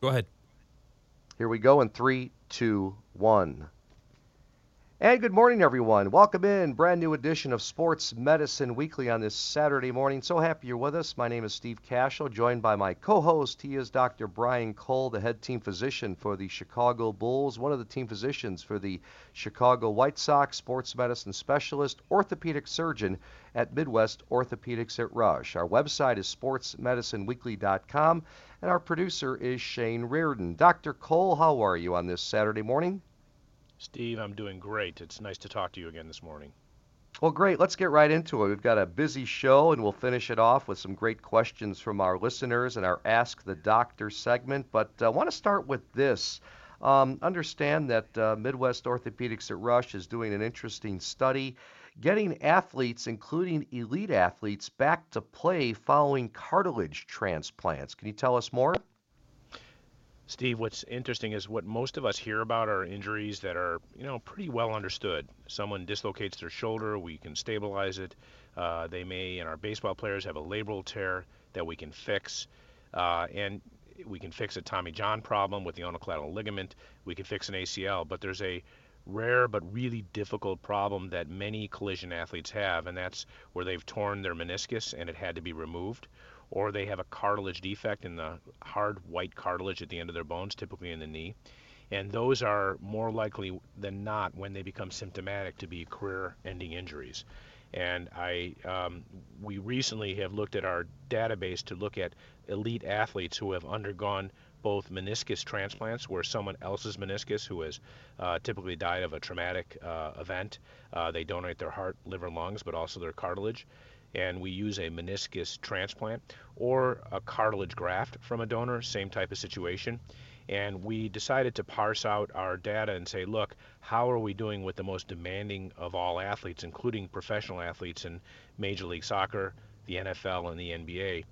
Go ahead. Here we go in three, two, one. And good morning, everyone. Welcome in. Brand new edition of Sports Medicine Weekly on this Saturday morning. So happy you're with us. My name is Steve Cashel, joined by my co host. He is Dr. Brian Cole, the head team physician for the Chicago Bulls, one of the team physicians for the Chicago White Sox, sports medicine specialist, orthopedic surgeon at Midwest Orthopedics at Rush. Our website is sportsmedicineweekly.com, and our producer is Shane Reardon. Dr. Cole, how are you on this Saturday morning? Steve, I'm doing great. It's nice to talk to you again this morning. Well, great. Let's get right into it. We've got a busy show, and we'll finish it off with some great questions from our listeners and our Ask the Doctor segment. But I want to start with this. Um, understand that uh, Midwest Orthopedics at Rush is doing an interesting study getting athletes, including elite athletes, back to play following cartilage transplants. Can you tell us more? Steve, what's interesting is what most of us hear about are injuries that are, you know, pretty well understood. Someone dislocates their shoulder, we can stabilize it. Uh, they may, and our baseball players have a labral tear that we can fix, uh, and we can fix a Tommy John problem with the ulnar collateral ligament. We can fix an ACL, but there's a rare but really difficult problem that many collision athletes have, and that's where they've torn their meniscus and it had to be removed, or they have a cartilage defect in the hard white cartilage at the end of their bones, typically in the knee. And those are more likely than not when they become symptomatic to be career-ending injuries. And I, um, we recently have looked at our database to look at elite athletes who have undergone both meniscus transplants, where someone else's meniscus, who has uh, typically died of a traumatic uh, event, uh, they donate their heart, liver, lungs, but also their cartilage and we use a meniscus transplant or a cartilage graft from a donor, same type of situation. And we decided to parse out our data and say, look, how are we doing with the most demanding of all athletes, including professional athletes in Major League Soccer, the NFL, and the NBA?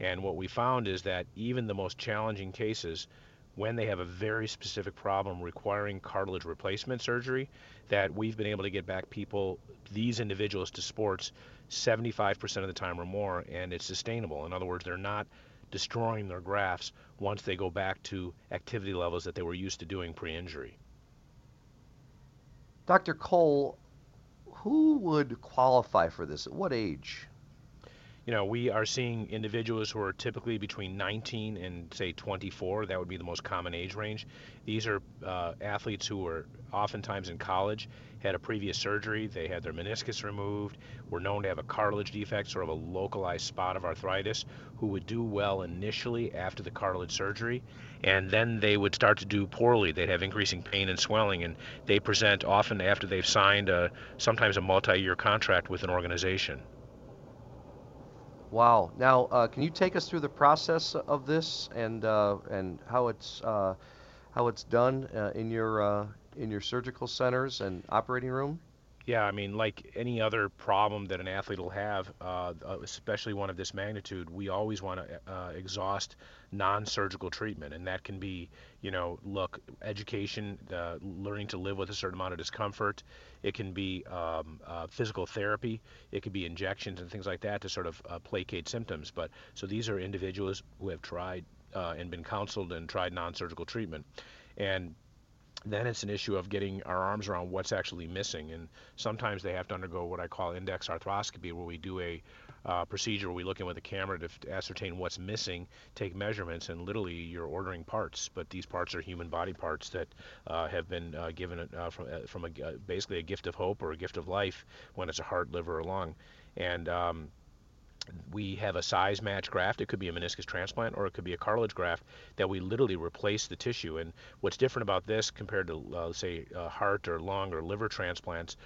And what we found is that even the most challenging cases, when they have a very specific problem requiring cartilage replacement surgery, that we've been able to get back people, these individuals, to sports 75% of the time or more, and it's sustainable. In other words, they're not destroying their grafts once they go back to activity levels that they were used to doing pre injury. Dr. Cole, who would qualify for this? At what age? You know, we are seeing individuals who are typically between 19 and say 24. That would be the most common age range. These are uh, athletes who are oftentimes in college, had a previous surgery, they had their meniscus removed, were known to have a cartilage defect, sort of a localized spot of arthritis, who would do well initially after the cartilage surgery, and then they would start to do poorly. They'd have increasing pain and swelling, and they present often after they've signed a, sometimes a multi-year contract with an organization. Wow. Now, uh, can you take us through the process of this and uh, and how it's uh, how it's done uh, in your uh, in your surgical centers and operating room? Yeah, I mean, like any other problem that an athlete will have, uh, uh especially one of this magnitude, we always want to uh, exhaust non-surgical treatment, and that can be, you know, look, education, uh, learning to live with a certain amount of discomfort. It can be um, uh, physical therapy. It could be injections and things like that to sort of uh, placate symptoms. But so these are individuals who have tried and been counseled and tried non-surgical treatment, and then it's an issue of getting our arms around what's actually missing. And sometimes they have to undergo what I call index arthroscopy, where we do a uh, procedure where we look in with a camera to, to, ascertain what's missing, take measurements, and literally you're ordering parts. But these parts are human body parts that uh, have been uh, given uh, from, uh, from a, uh, basically a gift of hope or a gift of life when it's a heart, liver, or lung. And um, we have a size match graft. It could be a meniscus transplant or it could be a cartilage graft that we literally replace the tissue. And what's different about this compared to, uh, say, uh, heart or lung or liver transplants,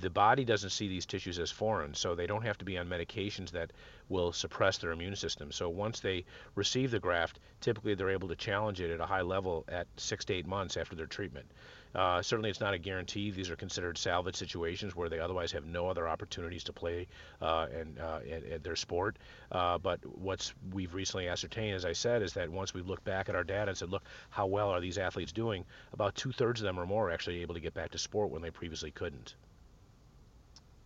the body doesn't see these tissues as foreign, so they don't have to be on medications that will suppress their immune system. So once they receive the graft, typically they're able to challenge it at a high level at six to eight months after their treatment. Uh, certainly, it's not a guarantee. These are considered salvage situations where they otherwise have no other opportunities to play uh, and uh, at, at, their sport. Uh, but what's we've recently ascertained, as I said, is that once we look back at our data and said, look, how well are these athletes doing? About two thirds of them or more are actually able to get back to sport when they previously couldn't.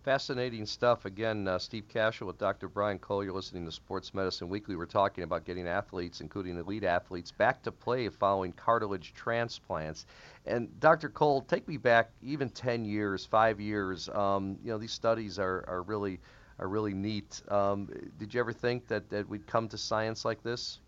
Fascinating stuff. Again, uh, Steve Cashel with Dr. Brian Cole. You're listening to Sports Medicine Weekly. We're talking about getting athletes, including elite athletes, back to play following cartilage transplants. And Dr. Cole, take me back even 10 years, five years. Um, you know, these studies are, are really are really neat. Um, did you ever think that, that we'd come to science like this?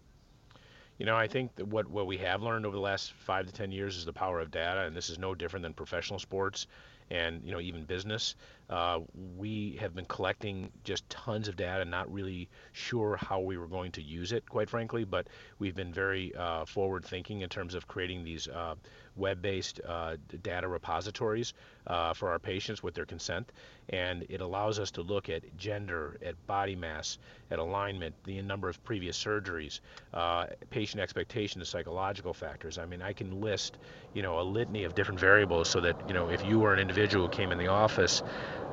You know, I think that what, what we have learned over the last five to ten years is the power of data, and this is no different than professional sports and you know even business. Uh, we have been collecting just tons of data, not really sure how we were going to use it, quite frankly, but we've been very uh, forward thinking in terms of creating these uh, web-based uh, data repositories uh, for our patients with their consent, and it allows us to look at gender, at body mass, at alignment, the number of previous surgeries, uh, patient expectations, the psychological factors. I mean, I can list, you know, a litany of different variables so that you know if you were an individual who came in the office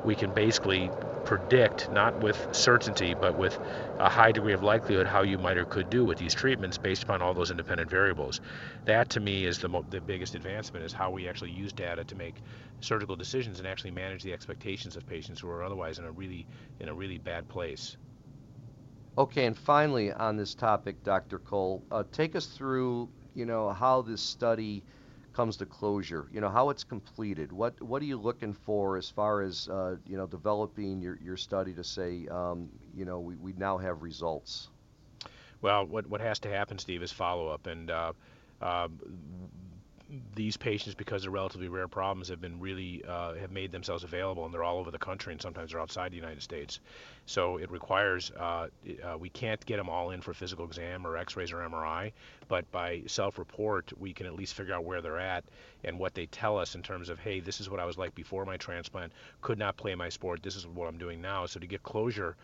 we can basically predict, not with certainty, but with a high degree of likelihood, how you might or could do with these treatments based upon all those independent variables. That, to me, is the, mo- the biggest advancement, is how we actually use data to make surgical decisions and actually manage the expectations of patients who are otherwise in a really, in a really bad place. Okay, and finally on this topic, Dr. Cole, uh, take us through, you know, how this study comes to closure? You know, how it's completed. What what are you looking for as far as uh, you know developing your, your study to say, um, you know, we, we now have results? Well, what what has to happen, Steve, is follow up, and uh, uh, these patients, because they're relatively rare problems, have been really uh, have made themselves available, and they're all over the country, and sometimes they're outside the United States. So it requires uh, uh, we can't get them all in for physical exam or X-rays or MRI, but by self-report we can at least figure out where they're at and what they tell us in terms of hey, this is what I was like before my transplant, could not play my sport, this is what I'm doing now. So to get closure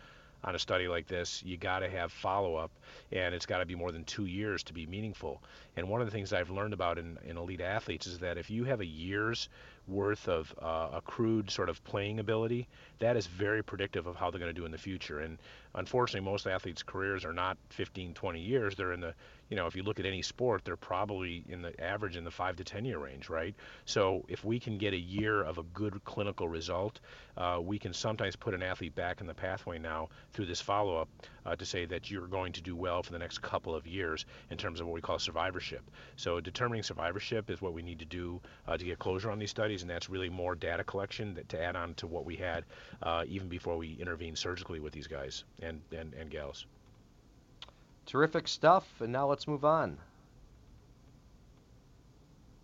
on a study like this, you got to have follow up, and it's got to be more than two years to be meaningful. And one of the things I've learned about in, in elite athletes is that if you have a year's worth of uh, accrued sort of playing ability, that is very predictive of how they're going to do in the future. And unfortunately, most athletes' careers are not 15, 20 years. They're in the, you know, if you look at any sport, they're probably in the average in the five to 10 year range, right? So if we can get a year of a good clinical result, uh, we can sometimes put an athlete back in the pathway now through this follow up uh, to say that you're going to do well for the next couple of years in terms of what we call survivorship. So determining survivorship is what we need to do uh, to get closure on these studies, and that's really more data collection to add on to what we had uh, even before we intervened surgically with these guys and, and, and gals. Terrific stuff, and now let's move on.